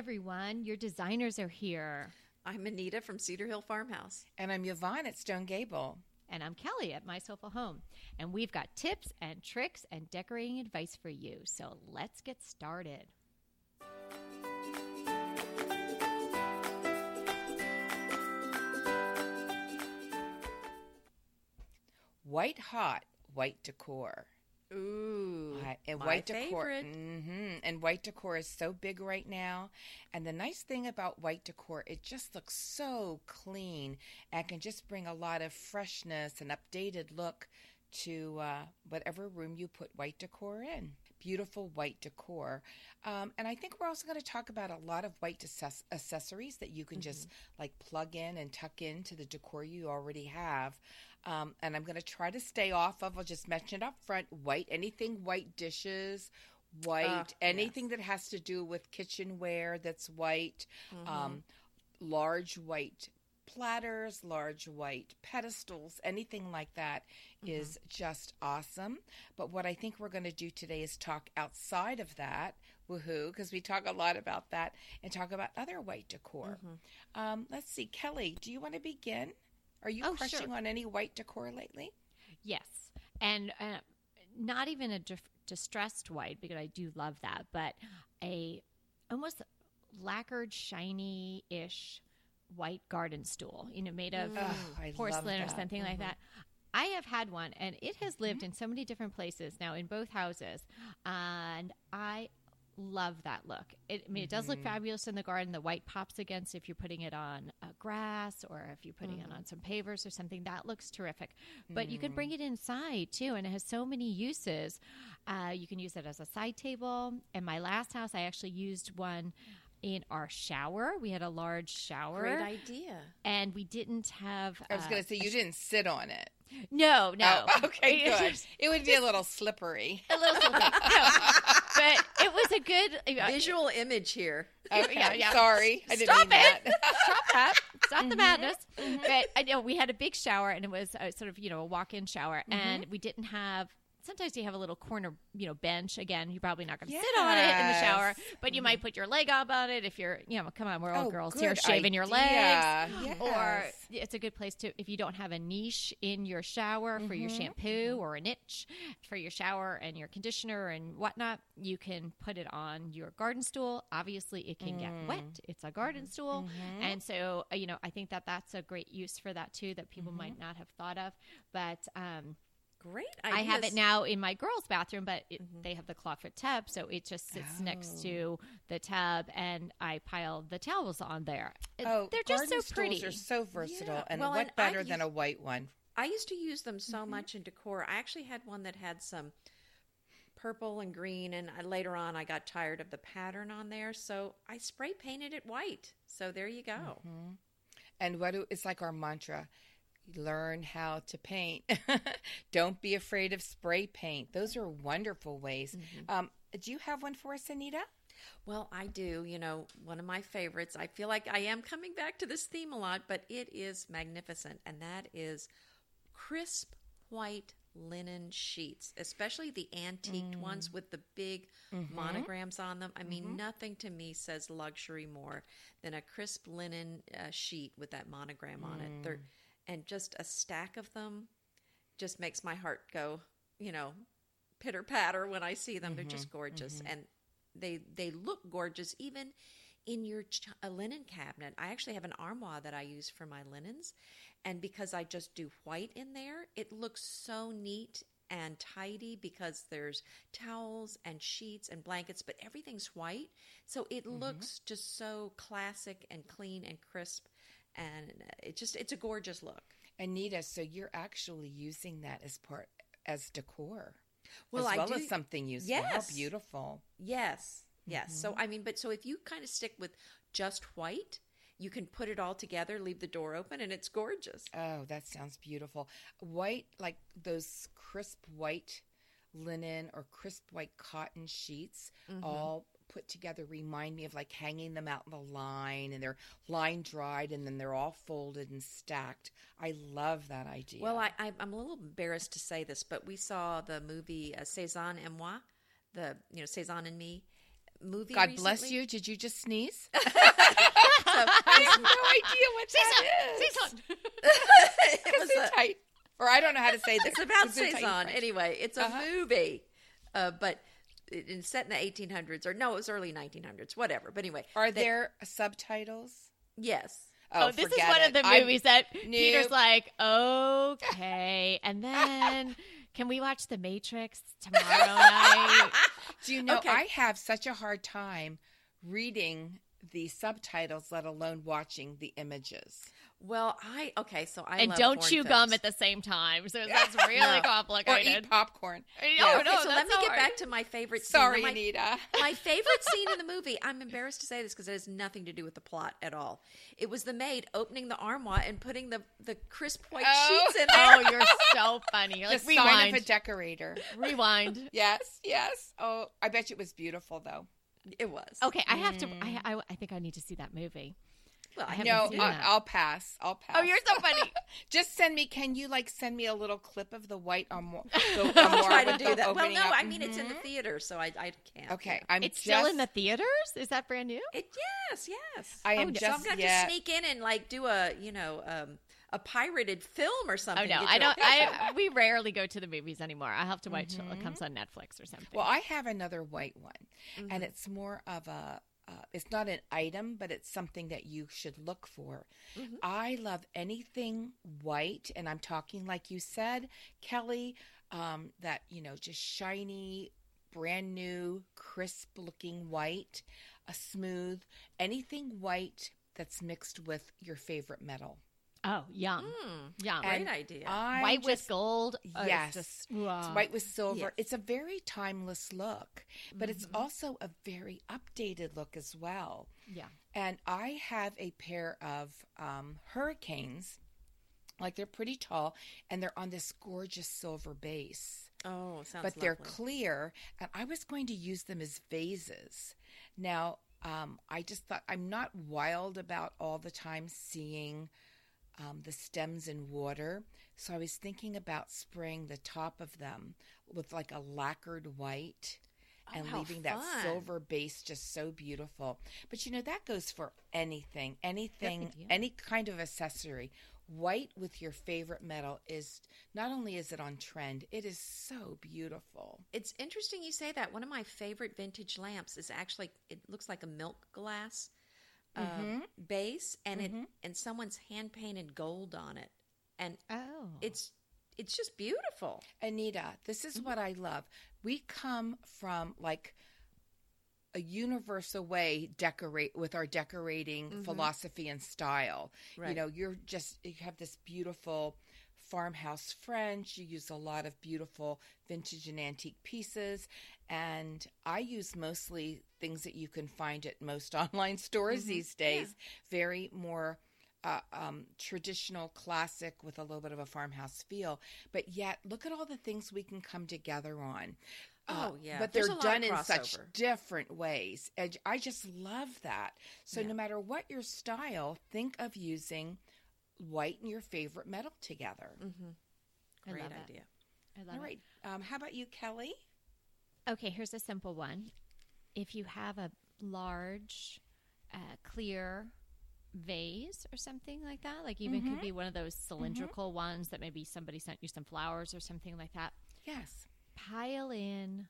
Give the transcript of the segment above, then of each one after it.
everyone. Your designers are here. I'm Anita from Cedar Hill Farmhouse. And I'm Yvonne at Stone Gable. And I'm Kelly at My Soulful Home. And we've got tips and tricks and decorating advice for you. So let's get started. White hot, white decor. Ooh, Right, and my white decor, favorite. hmm and white decor is so big right now. And the nice thing about white decor, it just looks so clean and can just bring a lot of freshness and updated look to uh, whatever room you put white decor in. Beautiful white decor, um, and I think we're also going to talk about a lot of white access- accessories that you can just like plug in and tuck into the decor you already have. Um, and I'm going to try to stay off of. I'll just mention it up front: white, anything white dishes, white, Ah, anything that has to do with kitchenware that's white, Mm-hmm. um, large white platters, large white pedestals, anything like that is just awesome. But what I think we're going to do today is talk outside of that. Woohoo, because we talk a lot about that and talk about other white decor. Um, let's see, Kelly, do you want to begin? Are you Oh, crushing sure. on any white decor lately? Yes. And uh, not even a dif- distressed white, because I do love that, but a almost lacquered, shiny ish white garden stool, you know, made of Oh, porcelain or something like that. I have had one, and it has lived in so many different places now in both houses, and I love that look. It, I mean, it does look fabulous in the garden. The white pops against if you're putting it on uh, grass or if you're putting it on some pavers or something. That looks terrific. But you can bring it inside too, and it has so many uses. Uh, you can use it as a side table. In my last house, I actually used one in our shower. We had a large shower, Great idea. and we didn't have. I was uh, going to say you didn't sit on it. no, no. Oh, okay, good. It would be a little slippery. A little something. No. But it was a good. uh, Visual image here. Okay, Yeah, yeah. sorry. I didn't Stop mean it! that. Stop that! Stop the mm-hmm. madness! Mm-hmm. But uh, I know we had a big shower, and it was a, sort of you know a walk-in shower, mm-hmm. and we didn't have. Sometimes you have a little corner, you know, bench. Again, you're probably not going to sit on it in the shower, but you might put your leg up on it if you're, you know, come on, we're all Oh, girls here, shaving your idea. legs, or it's a good place to if you don't have a niche in your shower for your Mm-hmm. shampoo or a niche for your shower and your conditioner and whatnot you can put it on your garden stool obviously it can get Mm. wet it's a garden stool Mm-hmm. and so uh, you know i think that that's a great use for that too that people might Mm-hmm. not have thought of but um Great I have it now in my girls' bathroom, but it, they have the clawfoot tub, so it just sits next Oh. to the tub, and I pile the towels on there. Oh, They're just so pretty. They're so versatile, Yeah. and Well, what and I better than use- a white one? I used to use them so Mm-hmm. much in decor. I actually had one that had some purple and green, and I, later on I got tired of the pattern on there, so I spray painted it white. So there you go. Mm-hmm. And what do, it's like our mantra: learn how to paint. Don't be afraid of spray paint. Those are wonderful ways. Mm-hmm. Um, do you have one for us, Anita? Well, I do. You know, one of my favorites. I feel like I am coming back to this theme a lot, but it is magnificent, and that is crisp white linen sheets, especially the antiqued ones with the big monograms on them. I mean, nothing to me says luxury more than a crisp linen uh, sheet with that monogram on it. They're, and just a stack of them just makes my heart go, you know, pitter patter when I see them. They're just mm-hmm, gorgeous, mm-hmm. and they they look gorgeous even in your ch- a linen cabinet. I actually have an armoire that I use for my linens, and because I just do white in there, it looks so neat and tidy because there's towels and sheets and blankets, but everything's white, so it mm-hmm. looks just so classic and clean and crisp, and it just it's a gorgeous look. Anita, so you're actually using that as part as decor. Well, as I well do- as something useful. How Yes. beautiful. Yes. Yes. So I mean, but so if you kind of stick with just white, you can put it all together, leave the door open, and it's gorgeous. Oh, that sounds beautiful. White, like those crisp white linen or crisp white cotton sheets, Mm-hmm. all put together, remind me of like hanging them out in the line and they're line dried and then they're all folded and stacked. I love that idea. Well, I, I'm a little embarrassed to say this, but we saw the movie uh, Cezanne et moi, the you know Cezanne and me, movie. God bless you. Did you just sneeze? So, I have no idea what that is. Cezanne. it was a-. Or I don't know how to say this. it's about Gesundheit in saison. French. Anyway, it's a Uh-huh. movie, uh, but it's set in the 1800s or no, it was early 1900s, whatever. But anyway, Are they- there subtitles? Yes. Oh, this is one it. of the I'm- movies that Peter's like, okay, and then can we watch The Matrix tomorrow night? Do you know Okay. I have such a hard time reading the subtitles, let alone watching the images. Well, I okay, so I and love don't foreign chew gum at the same time. So that's really No. Or complicated. eat popcorn. Oh, Yeah, okay, no, so let me so get hard. back to my favorite. scene. Sorry, my, Anita. my favorite scene in the movie. I'm embarrassed to say this because it has nothing to do with the plot at all. It was the maid opening the armoire and putting the the crisp white Oh. sheets in there. Oh, you're so funny. You're The like sign of a decorator. rewind. Yes, yes. Oh, I bet you it was beautiful though. It was. Okay, I have to. I, mm. I, I think I need to see that movie. Well, I haven't No, seen I, that. I'll pass. I'll pass. Oh, you're so funny. Just send me. Can you like send me a little clip of the white armoire? The I'll try to do that. Well, no, up? I mean it's in the Mhm. theater, so I I can't. Okay, yeah. I'm It's just, still in the theaters. Is that brand new? It yes yes. I Oh, am so I'm just going to yeah. sneak in and like do a you know um, a pirated film or something. Oh something. no, I you don't. I we rarely go to the movies anymore. I have to wait till Mm-hmm. it comes on Netflix or something. Well, I have another white one, Mm-hmm. and it's more of a. Uh, it's not an item, but it's something that you should look for. Mm-hmm. I love anything white, and I'm talking like you said, Kelly. Um, that you know, just shiny, brand new, crisp-looking white, a smooth, anything white that's mixed with your favorite metal. Oh, yum, Mm, yum. great And idea. I White with gold. Oh, it's Yes. just- It's wow. white with silver. Yes. It's a very timeless look, but it's Mm-hmm. also a very updated look as well. Yeah. And I have a pair of um, hurricanes, like they're pretty tall, and they're on this gorgeous silver base. oh, sounds but they're clear, and I was going to use them as vases. Now, um, I just thought I'm not wild about all the time seeing um, the stems in water. So I was thinking about spraying the top of them with like a lacquered white and Oh, how leaving that silver base just so beautiful. But you know, that goes for anything, anything, any kind of accessory. White with your favorite metal is not only is it on trend, it is so beautiful. It's interesting you say that. One of my favorite vintage lamps is actually it looks like a milk glass uh, Mm-hmm. base, and it and someone's hand painted gold on it, and Oh, it's it's just beautiful. Anita, this is what I love. We come from like a universal way decorate with our decorating philosophy and style. You know, you're just you have this beautiful farmhouse French. You use a lot of beautiful vintage and antique pieces, and I use mostly things that you can find at most online stores these days. Very more uh, um, traditional, classic with a little bit of a farmhouse feel. But yet, look at all the things we can come together on. Uh, Oh, yeah. but There's they're a lot of done in such different ways. And I just love that. So Yeah. no matter what your style, think of using white and your favorite metal together. I Great love it. idea. I love All it. right. Um, how about you, Kelly? Okay, here's a simple one. If you have a large, uh, clear vase or something like that, like even Mm-hmm. could be one of those cylindrical ones that maybe somebody sent you some flowers or something like that. Yes. Pile in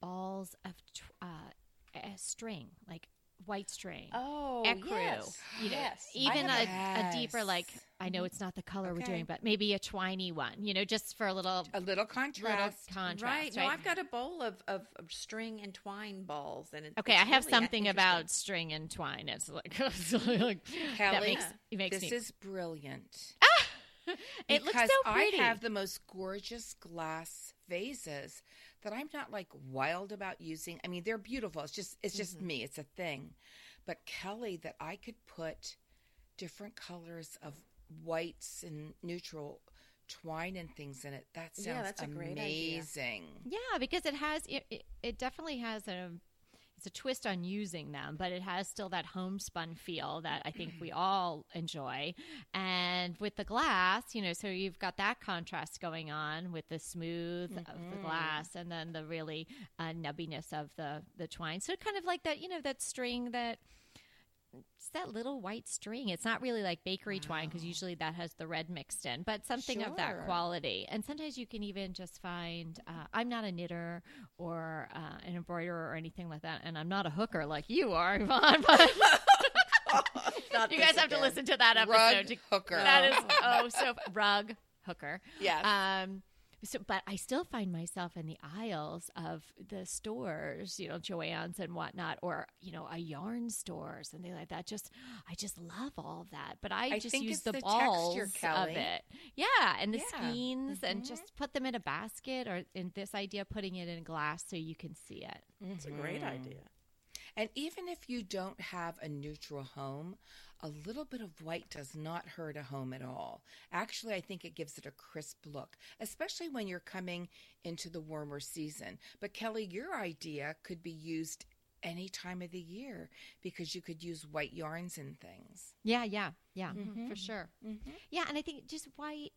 balls of tr- uh, a string, like white string. Oh, ecru, yes, you know, yes. even a, have- a deeper, like I know mm-hmm. it's not the color we're doing, but maybe a twiny one, you know, just for a little A little little contrast. contrast. right. Right. No, I've got a bowl of, of, of string and twine balls, and it, Okay, it's I have really something about string and twine. It's like, it's like that Kelly, makes it makes this me. is brilliant. Ah! it looks so pretty. I have the most gorgeous glass vases that I'm not like wild about using. I mean, they're beautiful. It's just it's just Mm-hmm. me. It's a thing. But Kelly, that I could put different colors of whites and neutral twine and things in it. That sounds Yeah, that's a great idea. amazing. yeah, because it has it, it, it definitely has a it's a twist on using them, but it has still that homespun feel that I think we all enjoy. And with the glass, you know, so you've got that contrast going on with the smooth of the glass and then the really uh, nubbiness of the the twine. So kind of like that, you know, that string that it's that little white string. It's not really like bakery twine because usually that has the red mixed in, but something of that quality. And sometimes you can even just find. Uh, I'm not a knitter or uh, an embroiderer or anything like that, and I'm not a hooker like you are, Yvonne. But Not you guys have to listen to that episode. Rug to- hooker. That is oh so rug hooker. Yes. Um. So, but I still find myself in the aisles of the stores, you know, Joann's and whatnot, or you know, a yarn store or something like that. Just, I just love all of that. But I, I just use the, the balls texture, of Kelly. it. Yeah, and the Yeah. skeins, and just put them in a basket, or in this idea, of putting it in glass so you can see it. It's a great Mm-hmm. idea. And even if you don't have a neutral home, a little bit of white does not hurt a home at all. Actually, I think it gives it a crisp look, especially when you're coming into the warmer season. But Kelly, your idea could be used any time of the year because you could use white yarns and things. Yeah, yeah, yeah, Mm-hmm. for sure. Yeah, and I think just white,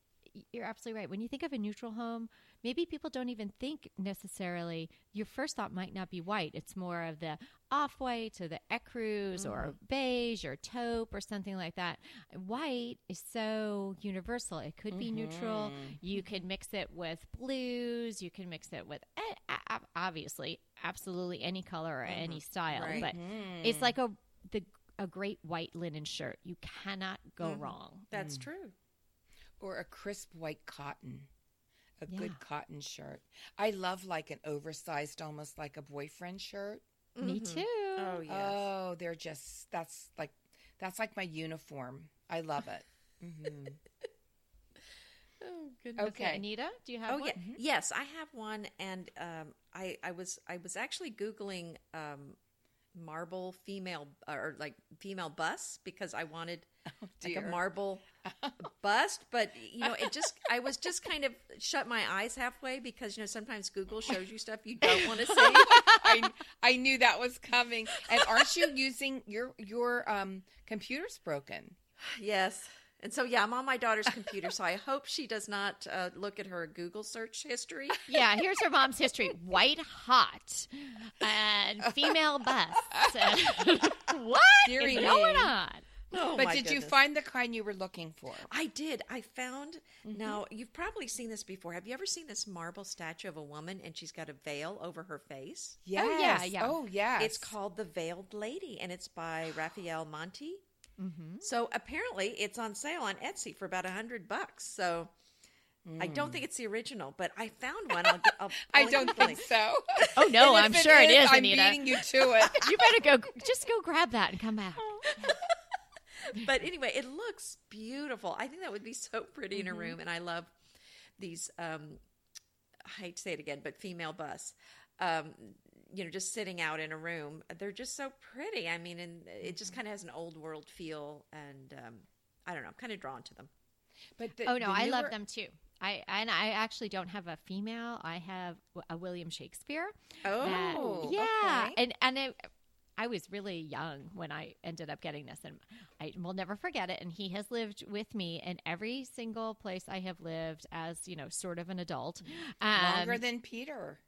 you're absolutely right. When you think of a neutral home, maybe people don't even think necessarily, your first thought might not be white. It's more of the off white or the ecru's Mm-hmm. or beige or taupe or something like that. White is so universal. It could be neutral. Mm-hmm. You could mix it with blues. You can mix it with, a- a- obviously, absolutely any color or any style. Right. But it's like a, the, a great white linen shirt. You cannot go wrong. That's true. Or a crisp white cotton. A Yeah. good cotton shirt. I love like an oversized, almost like a boyfriend shirt. Me too. Oh yes. Oh, they're just that's like that's like my uniform. I love it. hmm oh goodness. Okay. Anita, do you have Oh one? yeah, yes, I have one, and um, I I was I was actually googling um, marble female or like female bust because I wanted like a marble bust, but you know it just I was just kind of shut my eyes halfway because you know sometimes Google shows you stuff you don't want to see. I I knew that was coming. And aren't you using your your um computer's broken? yes. And so, yeah, I'm on my daughter's computer, so I hope she does not uh, look at her Google search history. Yeah, here's her mom's history: white hot and female busts. what Dearie is going on? Oh, but my did you find the kind you were looking for? I did. I found. Mm-hmm. Now you've probably seen this before. Have you ever seen this marble statue of a woman and she's got a veil over her face? Yes. Oh, yeah, yeah. Oh yes. It's called The Veiled Lady, and it's by Raphael Monti. Mm-hmm. So apparently, it's on sale on Etsy for about a hundred bucks. So. I don't think mm. it's the original, but I found one. I'll, get- I'll, I don't think so. Oh no, I'm if sure it is, I'm Anita. beating you to it. You better go. Just go grab that and come back. but anyway, it looks beautiful. I think that would be so pretty in a room, and I love these. Um, I hate to say it again, but female busts. Um, you know, just sitting out in a room, they're just so pretty. I mean, and it just kind of has an old world feel, and um, I don't know, I'm kind of drawn to them. But the, Oh no, I love them too. I and I actually don't have a female. I have a William Shakespeare. Oh, that- yeah, okay. and and it, I was really young when I ended up getting this, and I will never forget it. And he has lived with me in every single place I have lived as you know, sort of an adult. Um, longer than Peter.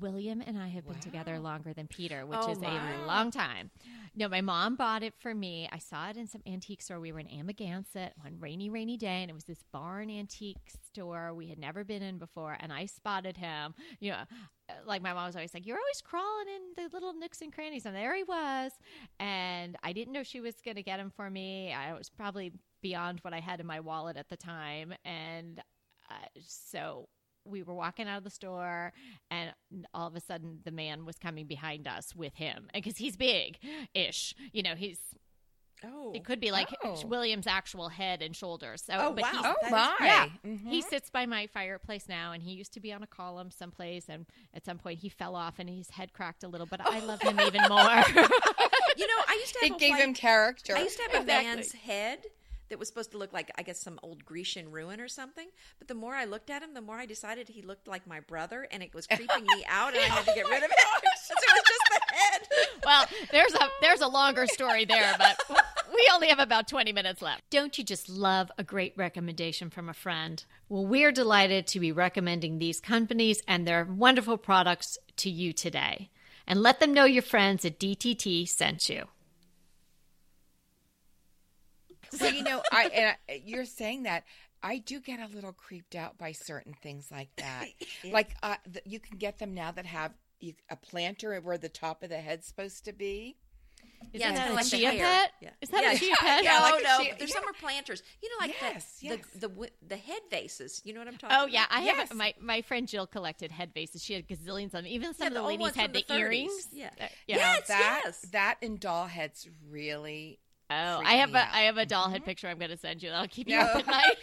William and I have been together longer than Peter, which Oh, is a long time. No, my mom bought it for me. I saw it in some antique store. We were in Amagansett one rainy, rainy day, and it was this barn antique store we had never been in before. And I spotted him. You know, like my mom was always like, "You're always crawling in the little nooks and crannies," and there he was. And I didn't know she was going to get him for me. I was probably beyond what I had in my wallet at the time, and uh, so we were walking out of the store and all of a sudden the man was coming behind us with him because he's big ish you know he's oh, it could be like Oh. william's actual head and shoulders so Oh, but wow. he's- Oh my! yeah Mhm. he sits by my fireplace now and he used to be on a column someplace and at some point he fell off and his head cracked a little but i love him even more you know, I used to have it a gave white- him character. I used to have a man's head that was supposed to look like, I guess, some old Grecian ruin or something. But the more I looked at him, the more I decided he looked like my brother, and it was creeping me out, and I had to get rid of it. Oh so it was just well, there's a there's a longer story there, but we only have about 20 minutes left. Don't you just love a great recommendation from a friend? Well, we're delighted to be recommending these companies and their wonderful products to you today. And let them know your friends at DTT sent you. Well, you know, I and I, you're saying that I do get a little creeped out by certain things like that. like uh, the, you can get them now that have you, a planter where the top of the head's supposed to be. Is Yeah, it's that a like the chia pet? Yeah. Is that Yeah, a chia pet? yeah, no, like a no. chia- There's yeah. are planters. You know, like Yes, the, yes. the the the head vases. You know what I'm talking about. Oh about? yeah, I have Yes. my my friend Jill collected head vases. She had gazillions of them. Even some Yeah, of the the ladies had the, the earrings. Yeah. Uh, yeah. Now Yes, that yes. that and doll heads really. Oh, I have me a out. I have a doll head picture. I'm going to send you. I'll keep you No. up at night.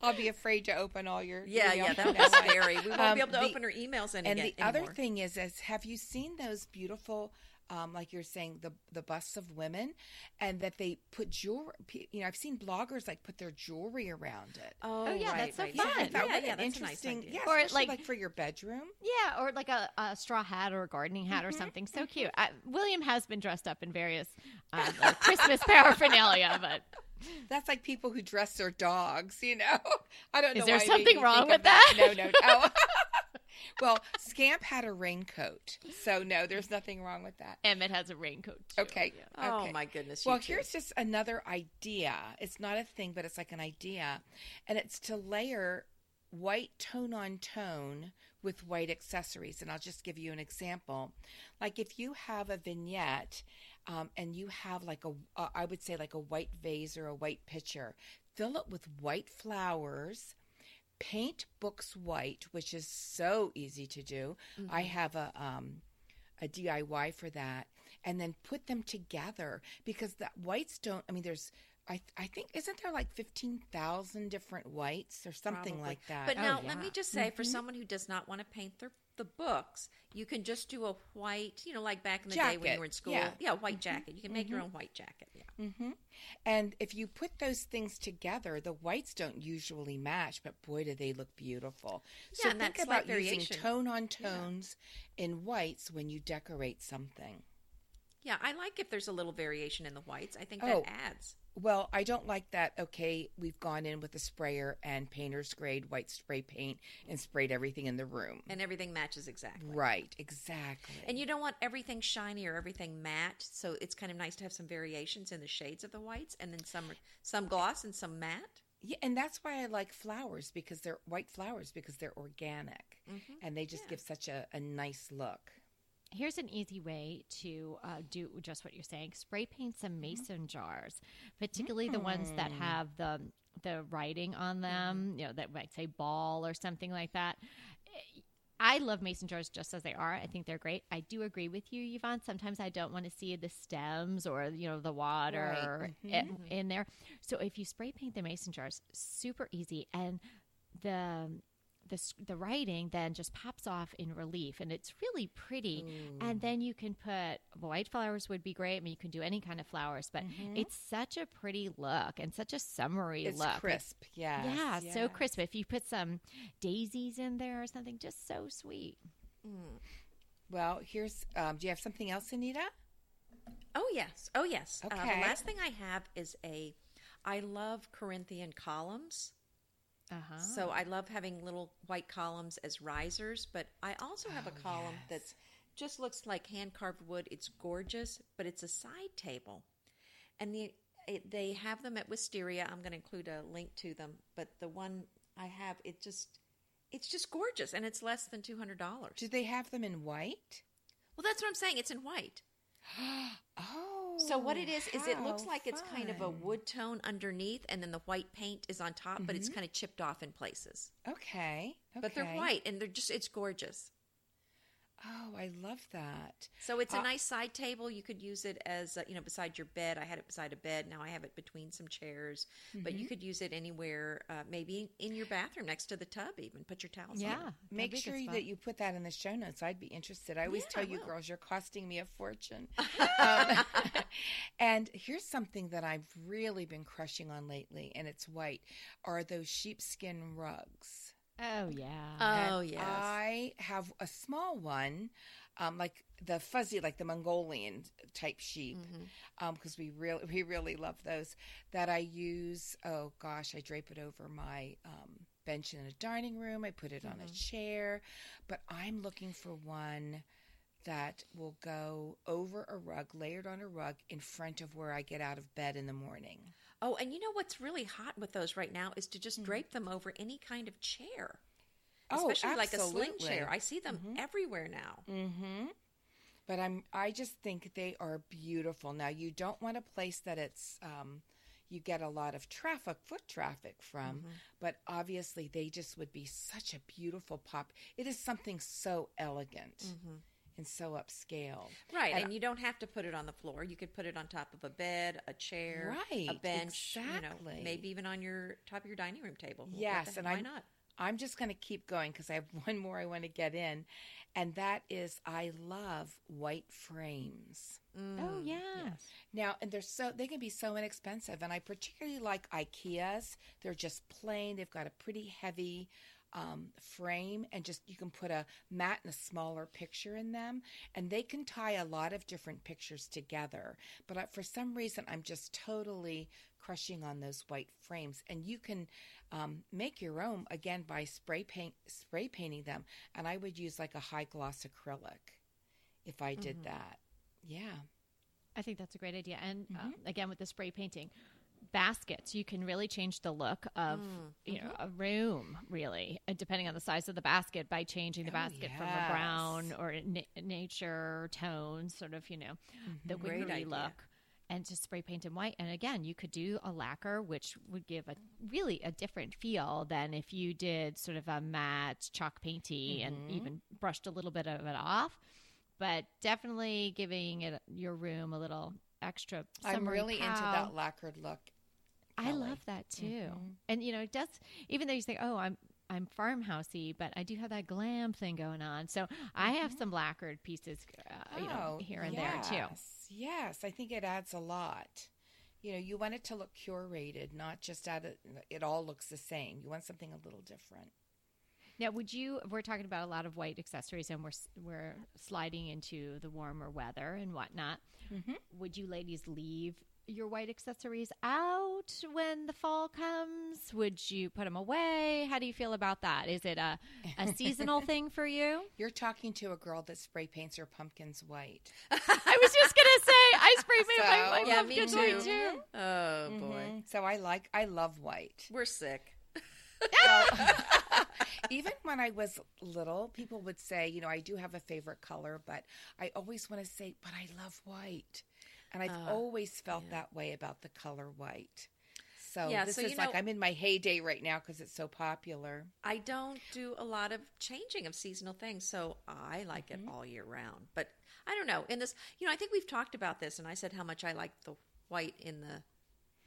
I'll be afraid to open all your. Yeah, your yeah, that mail. would be scary. We won't Um, be able to the- open her emails any And the anymore. other thing is, is have you seen those beautiful, um, like you're saying, the the busts of women, and that they put jewelry? You know, I've seen bloggers like put their jewelry around it. Oh, Oh, yeah, right, that's so right. fun. I Yeah, thought yeah, yeah, an that's a nice interesting, idea. yeah, Or, like- like, for your bedroom. yeah, or like a, a straw hat or a gardening hat or something. So cute. I, William has been dressed up in various um, uh, Christmas paraphernalia, but That's like people who dress their dogs. You know, I don't know. Is there why it made something me wrong with that. that? No, no, no. well, Scamp had a raincoat, so no, there's nothing wrong with that. Emmett has a raincoat. Too. Okay. Oh okay. my goodness. Well, you two. here's just another idea. It's not a thing, but it's like an idea. And it's to layer white tone on tone with white accessories. And I'll just give you an example. Like if you have a vignette um, and you have like a, uh, I would say like a white vase or a white pitcher, fill it with white flowers. Paint books white, which is so easy to do. I have a um, a DIY for that, and then put them together because the whites don't. I mean, there's. I, I think isn't there like fifteen thousand different whites or something Probably. like that? But Oh, now, yeah. let me just say, Mm-hmm. for someone who does not want to paint their the books, you can just do a white, you know, like back in the day when you were in school. yeah. Mm-hmm. white jacket. You can make your own white jacket. Yeah. And if you put those things together, the whites don't usually match, but boy, do they look beautiful. So Yeah, and think about using tone on tones in whites when you decorate something. Yeah, I like if there's a little variation in the whites. I think Oh. that adds. Well, I don't like that. Okay, we've gone in with a sprayer and painter's grade white spray paint and sprayed everything in the room. And everything matches exactly. Right, exactly. And you don't want everything shiny or everything matte, so it's kind of nice to have some variations in the shades of the whites, and then some some gloss and some matte. Yeah, and that's why I like flowers because they're white flowers because they're organic Mm-hmm. and they just give such a, a nice look. Here's an easy way to uh, do just what you're saying. Spray paint some mm-hmm. mason jars, particularly the ones that mm. have the the writing on mm-hmm. them. You know that might say ball or something like that. Eh, I love mason jars just as they are. I think they're great. I do agree with you, Yvonne. Sometimes I don't want to see the stems or you know the water i- mm-hmm. in there. So if you spray paint the mason jars, super easy, and the the the writing then just pops off in relief, and it's really pretty. And then you can put white flowers would be great. I mean, you can do any kind of flowers, but it's such a pretty look and such a summery look. It's look. crisp, yes, Yeah, so crisp. If you put some daisies in there or something, just so sweet. Well, here's. Um, do you have something else, Anita? Oh yes, oh yes. Uh, Okay. the last thing I have is a. I love Corinthian columns. Uh huh. So I love having little white columns as risers, but I also have a Oh, column yes. that's just looks like hand carved wood. It's gorgeous, but it's a side table, and the it, they have them at Wisteria. I'm going to include a link to them, but the one I have, it just it's just gorgeous, and it's less than two hundred dollars. Do they have them in white? Well, that's what I'm saying. It's in white. Oh, So what it oh, is is it looks like it's kind of a wood tone underneath, and then the white paint is on top, but it's mm-hmm. kind of chipped off in places. Okay, But they're white, and they're just it's gorgeous. Oh, I love that. So it's a Uh, nice side table. You could use it as uh, you know beside your bed. I had it beside a bed. Now I have it between some chairs. But Mm-hmm. you could use it anywhere, uh, maybe in your bathroom next to the tub. Even put your towels. Yeah. on. that'd Make be a good sure that you put that in the show notes. I'd be interested. I always Yeah, tell I you girls, you're costing me a fortune. um, and here's something that I've really been crushing on lately, and it's white, are those sheepskin rugs. Oh yeah. Oh And yes. I have a small one, um, like the fuzzy, like the Mongolian type sheep, because we really we really love those. That I use. Oh gosh, I drape it over my um, bench in a dining room. I put it on a chair, but I'm looking for one that will go over a rug, layered on a rug in front of where I get out of bed in the morning. Oh, and you know what's really hot with those right now is to just drape them over any kind of chair. Oh, Especially like a sling chair. I see them everywhere now. Mm-hmm. But I'm I just think they are beautiful. Now you don't want a place that it's um you get a lot of traffic, foot traffic from, Mm-hmm. but obviously they just would be such a beautiful pop. It is something so elegant and so upscale. Right, And and, you don't have to put it on the floor. You could put it on top of a bed, a chair, right, a Right, bench, you know, maybe even on your top of your dining room table. Yes, and why I'm not? I'm just going to keep going because I have one more I want to get in, and that is I love white frames. oh Mm, yeah. yes. Now, and they're so they can be so inexpensive, and I particularly like IKEA's. They're just plain. They've got a pretty heavy um, frame, and just you can put a mat and a smaller picture in them, and they can tie a lot of different pictures together. But I, for some reason, I'm just totally crushing on those white frames, and you can um, make your own again by spray paint spray painting them, and I would use like a high gloss acrylic if I did that. Yeah. I think that's a great idea. And Mm-hmm. um, again, with the spray painting, baskets, you can really change the look of you know Mm-hmm. a room, really, uh, depending on the size of the basket by changing the Oh, basket from a brown or a nature tone, sort of you know the Great idea. look. And to spray paint in white. And again, you could do a lacquer, which would give a really a different feel than if you did sort of a matte chalk painty and even brushed a little bit of it off. But definitely giving it your room a little extra. I'm really into that lacquered look. I love that too. Mm-hmm. And you know, it does even though you say, "Oh, I'm I'm farmhousey," but I do have that glam thing going on. So I have some lacquered pieces, uh, you know, Mm-hmm. Oh, here and there too. yes, Yes, I think it adds a lot. You know, you want it to look curated, not just at it. It all looks the same. You want something a little different. Now, would you? We're talking about a lot of white accessories, and we're we're sliding into the warmer weather and whatnot. Mm-hmm. Would you ladies leave your white accessories out when the fall comes? Would you put them away? How do you feel about that? Is it a a seasonal thing for you? You're talking to a girl that spray paints her pumpkins white. I was just gonna say I spray paint my, So- my Yeah, pumpkins too. white too. Oh boy, Mhm. So I like, I love white. we're sick. Even when I was little, people would say, you know, I do have a favorite color, but I always want to say, but I love white. And I've Uh, always felt that way about the color white. So Yeah, this so is like know- I'm in my heyday right now because it's so popular. I don't do a lot of changing of seasonal things, so I like Mm-hmm. it all year round. But I don't know. In this, you know, I think we've talked about this, and I said how much I like the white in the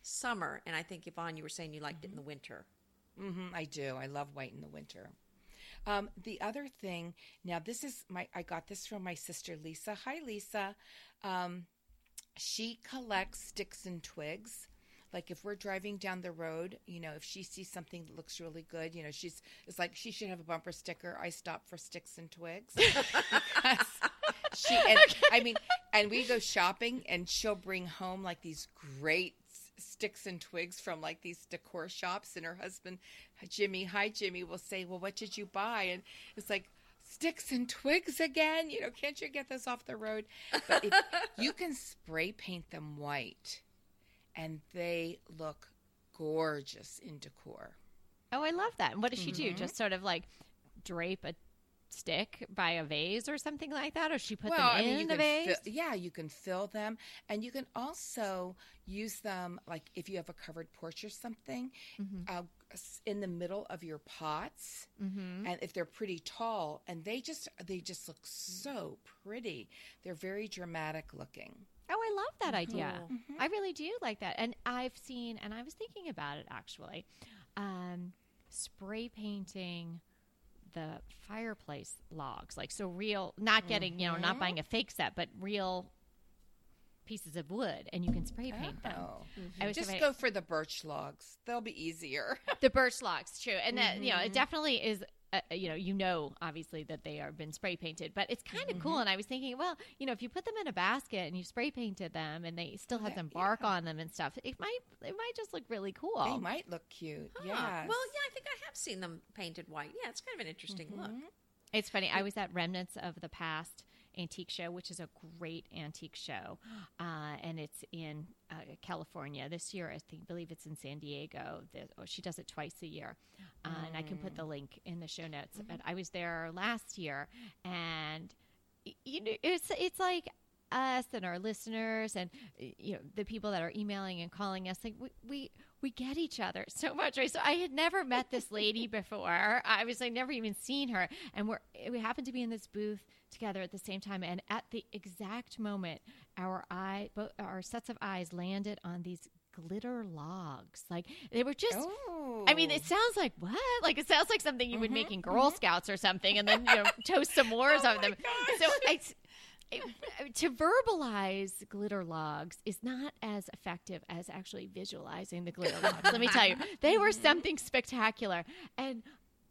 summer, and I think Yvonne, you were saying you liked it in the winter. Hmm I do. I love white in the winter. Um, the other thing, now this is my, I got this from my sister Lisa. Hi, Lisa. Um, she collects sticks and twigs. Like if we're driving down the road, you know, if she sees something that looks really good, you know, she's it's like she should have a bumper sticker. I stop for sticks and twigs she. And, I mean, and we go shopping, and she'll bring home like these great sticks and twigs from like these decor shops, and her husband, Jimmy, hi Jimmy, will say, "Well, what did you buy?" And it's like sticks and twigs again. You know, can't you get this off the road? But if, you can spray paint them white, and they look gorgeous in decor. Oh, I love that. And what does she do? Mm-hmm. Just sort of like drape a stick by a vase or something like that, or she put well, them I in mean, you the vase? fill, yeah, you can fill them, and you can also use them like if you have a covered porch or something, Mm-hmm. uh, in the middle of your pots, mm-hmm. and if they're pretty tall, and they just they just look so pretty. They're very dramatic looking. Oh, I love that idea. Cool. I really do like that. And I've seen, and I was thinking about it actually, um, spray painting the fireplace logs. Like, so real, not getting, you know, not mm-hmm. buying a fake set, but real pieces of wood and you can spray paint them. Oh. I was Just surprised- go for the birch logs. They'll be easier. the birch logs, true, and that you know it mm-hmm. definitely is. Uh, uh, you know, you know, obviously that they are been spray painted, but it's kind of mm-hmm. cool. And I was thinking, well, you know, if you put them in a basket and you spray painted them, and they still have Yeah, some bark on them and stuff, it might it might just look really cool. They might look cute. Huh. Yes. Well, yeah, I think I have seen them painted white. Yeah, it's kind of an interesting look. Mm-hmm. It's funny. I was at Remnants of the Past antique show, which is a great antique show, uh, and it's in uh, California this year. I think believe it's in San Diego. The, oh, she does it twice a year, uh, and I can put the link in the show notes. But I was there last year, and you know, it's it's like us and our listeners and you know the people that are emailing and calling us like we we, we get each other so much right? So i had never met this lady before. I was like never even seen her. And we're we happened to be in this booth together at the same time. And at the exact moment our eye both our sets of eyes landed on these glitter logs. Like they were just Oh. I mean, it oh. sounds like what? Like it sounds like something you would make in mm-hmm, Girl mm-hmm. Scouts or something, and then you know toast some s'mores on them. So I, to verbalize glitter logs is not as effective as actually visualizing the glitter logs. Let me tell you, they were something spectacular, and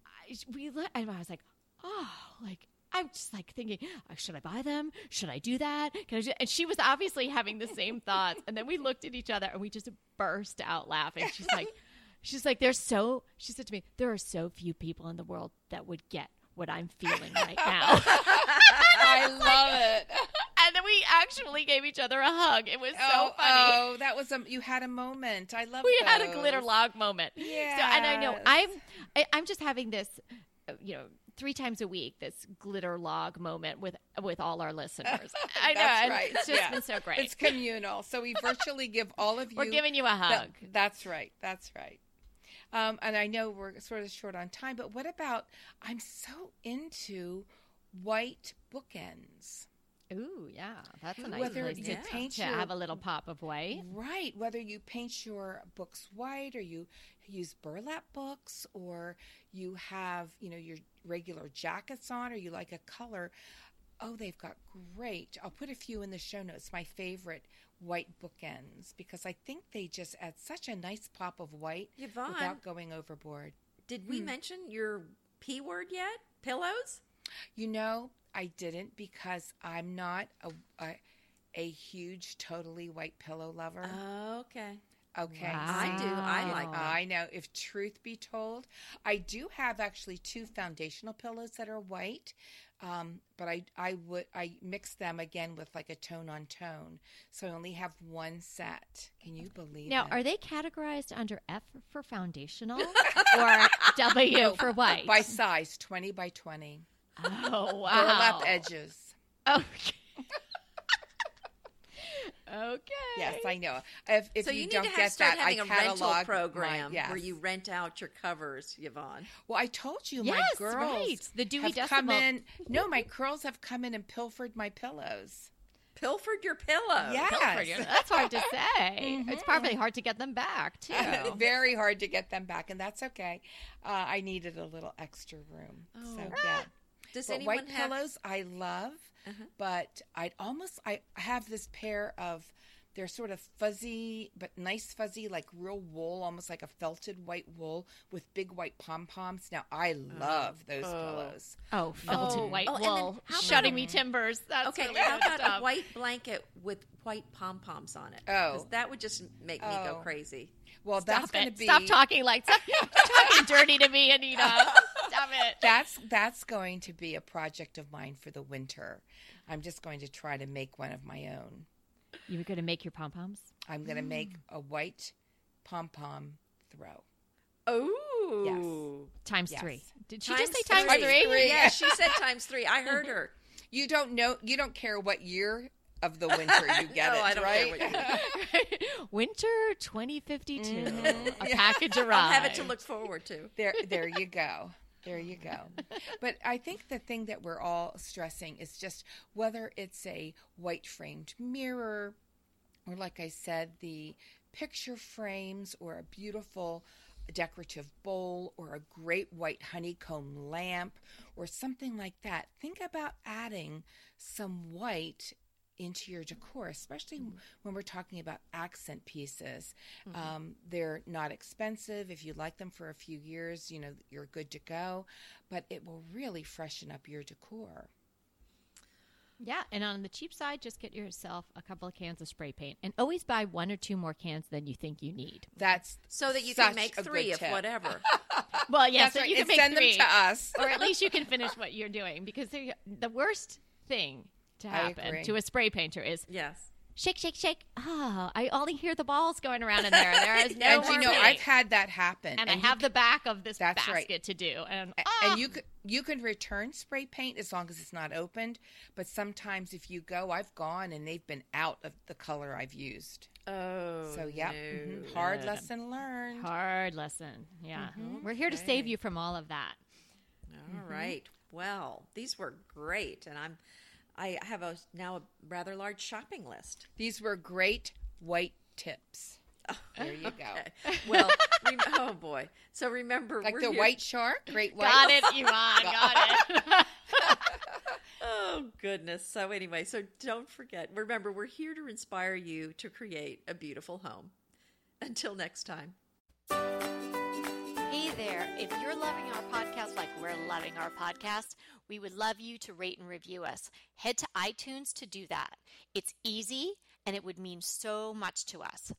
I, we and I was like, oh, like. I'm just like thinking, uh, should I buy them? Should I do that? Can I do-" And she was obviously having the same thoughts. And then we looked at each other and we just burst out laughing. She's like, She's like, there's so, she said to me, there are so few people in the world that would get what I'm feeling right now. I love it. and then we actually gave each other a hug. It was so oh, funny. oh, that was a you had a moment. I love. That. We had a glitter log moment. So, and I know I'm, I, I'm just having this, you know, three times a week, this glitter log moment with with all our listeners. I know, That's right. it's just Yeah. been so great. It's communal, so we virtually give all of you. We're giving you a the- hug. that's right. That's right. Um, and I know we're sort of short on time, but what about? I'm so into white bookends. Ooh, yeah, that's a nice Whether place you to, paint to your- have a little pop of white. Right. Whether you paint your books white or you use burlap books or you have, you know, your regular jackets on or you like a color. Oh, they've got great. I'll put a few in the show notes. My favorite white bookends because I think they just add such a nice pop of white Yvonne, without going overboard. did we hmm. mention your P word yet? Pillows? You know, I didn't because I'm not a a, a huge totally white pillow lover. Okay. Okay. I do. I like Wow. them. I know. If truth be told, I do have actually two foundational pillows that are white, um, but I I would I mix them again with like a tone on tone, so I only have one set. Can you believe Now, it? are they categorized under F for foundational or W for white? by size twenty by twenty, oh, wow. burlap edges. Okay. okay. Yes, I know. If, if so you, you, need don't to have, get start that, having I a rental program my, yes. where you rent out your covers, Yvonne. Well, I told you, Yes, my girls right. The Dewey have come in. No, my girls have come in and pilfered my pillows. Pilfered your pillow. Pilfered, Yes. That's hard to say. It's probably hard to get them back, too. Very hard to get them back, and that's okay. Uh, I needed a little extra room, so Oh. yeah. Does But anyone white have? pillows I love, Uh-huh. but I'd almost I have this pair of they're sort of fuzzy but nice fuzzy like real wool, almost like a felted white wool with big white pom poms. Now I love those pillows. Oh, felted Oh. white Oh, and wool. Shutting me timbers. That's Okay, really how good about stuff. a white blanket with white pom poms on it? Oh. 'Cause that would just make me go Oh. crazy. Well, Stop that's going to it. be Stop talking like stop talking dirty to me, Anita. Stop it. That's that's going to be a project of mine for the winter. I'm just going to try to make one of my own. You were going to make your pom poms? I'm going to make a white pom pom throw. Oh, yes. Times Yes. three. Did she just say Times times three. three? Three. Yeah, she said times three. I heard her. You don't know. You don't care what year of the winter you get No, it, I don't care right? what year. Winter 2052. Mhm. A Yeah. package arrived. I'll have it to look forward to. there, there you go. There you go. But I think the thing that we're all stressing is just whether it's a white framed mirror, or like I said, the picture frames, or a beautiful decorative bowl, or a great white honeycomb lamp, or something like that. Think about adding some white into your decor, especially Mm. when we're talking about accent pieces. Um, they're not expensive. If you like them for a few years, you know, you're good to go, but it will really freshen up your decor. Yeah, and on the cheap side, just get yourself a couple of cans of spray paint, and always buy one or two more cans than you think you need. That's So that you such can make three good of whatever. Well, yes, That's right. you can and make send three, them to us. or at least you can finish what you're doing. Because the worst thing to happen to a spray painter is yes. shake, shake, shake. Oh, I only hear the balls going around in there. There is no and more you know, paint. I've had that happen. and, I you have the back of this That's basket right. to do, and A- ah! and you can you can return spray paint as long as it's not opened but sometimes if you go i've gone and they've been out of the color i've used Oh. so yeah no. mhm, hard no. lesson learned hard lesson. Yeah, Mm-hmm. we're here to save you from all of that. All right. Well, these were great, and I'm. I have a now a rather large shopping list. these were great white tips there you go Okay. Well, rem- oh boy. So remember, like we're the here- white shark great white Got it, Yvonne. Got it. Oh goodness. So anyway, so don't forget. Remember, we're here to inspire you to create a beautiful home. Until next time. Hey there. If you're loving our podcast like we're loving our podcast, we would love you to rate and review us. Head to iTunes to do that. It's easy and it would mean so much to us.